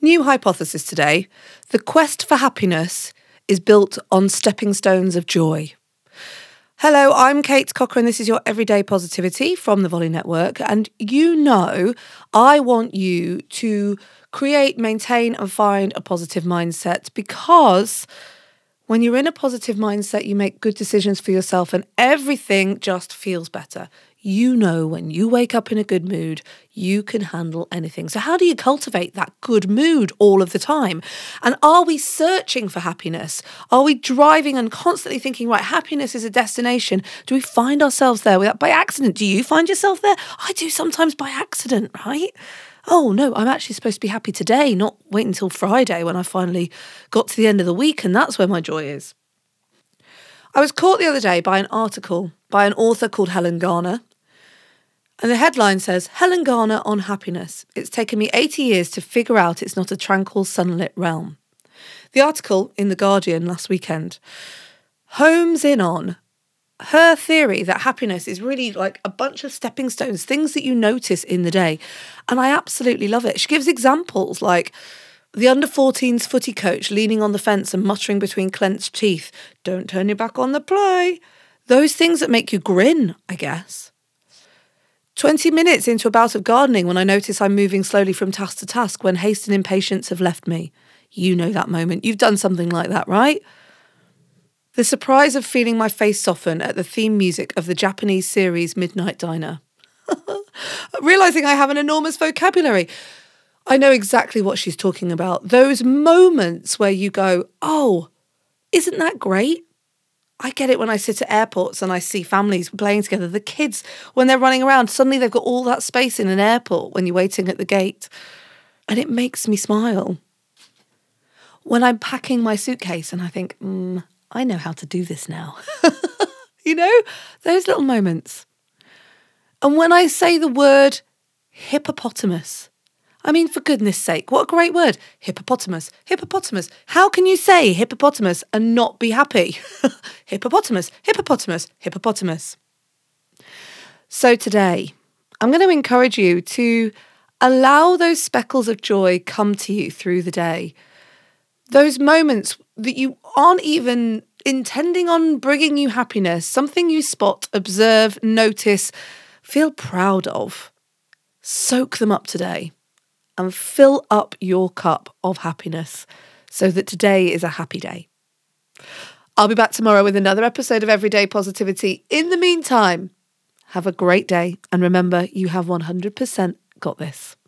New hypothesis today the quest for happiness is built on stepping stones of joy. Hello, I'm Kate Cochran. This is your Everyday Positivity from the Volley Network. And you know, I want you to create, maintain, and find a positive mindset because when you're in a positive mindset, you make good decisions for yourself and everything just feels better you know when you wake up in a good mood, you can handle anything. So, how do you cultivate that good mood all of the time? And are we searching for happiness? Are we driving and constantly thinking, right, happiness is a destination? Do we find ourselves there without, by accident? Do you find yourself there? I do sometimes by accident, right? Oh no, I'm actually supposed to be happy today, not wait until Friday when I finally got to the end of the week, and that's where my joy is. I was caught the other day by an article by an author called Helen Garner. And the headline says Helen Garner on happiness. It's taken me 80 years to figure out it's not a tranquil, sunlit realm. The article in The Guardian last weekend homes in on her theory that happiness is really like a bunch of stepping stones, things that you notice in the day. And I absolutely love it. She gives examples like the under 14s footy coach leaning on the fence and muttering between clenched teeth, Don't turn your back on the play. Those things that make you grin, I guess. 20 minutes into a bout of gardening when I notice I'm moving slowly from task to task when haste and impatience have left me. You know that moment. You've done something like that, right? The surprise of feeling my face soften at the theme music of the Japanese series Midnight Diner. Realizing I have an enormous vocabulary. I know exactly what she's talking about. Those moments where you go, oh, isn't that great? I get it when I sit at airports and I see families playing together. The kids, when they're running around, suddenly they've got all that space in an airport when you're waiting at the gate. And it makes me smile. When I'm packing my suitcase and I think, mm, I know how to do this now. you know, those little moments. And when I say the word hippopotamus, I mean, for goodness sake, what a great word. Hippopotamus. Hippopotamus. How can you say hippopotamus and not be happy? hippopotamus, hippopotamus, hippopotamus. So today, I'm going to encourage you to allow those speckles of joy come to you through the day. Those moments that you aren't even intending on bringing you happiness, something you spot, observe, notice, feel proud of. Soak them up today and fill up your cup of happiness so that today is a happy day. I'll be back tomorrow with another episode of Everyday Positivity. In the meantime, have a great day and remember you have 100% got this.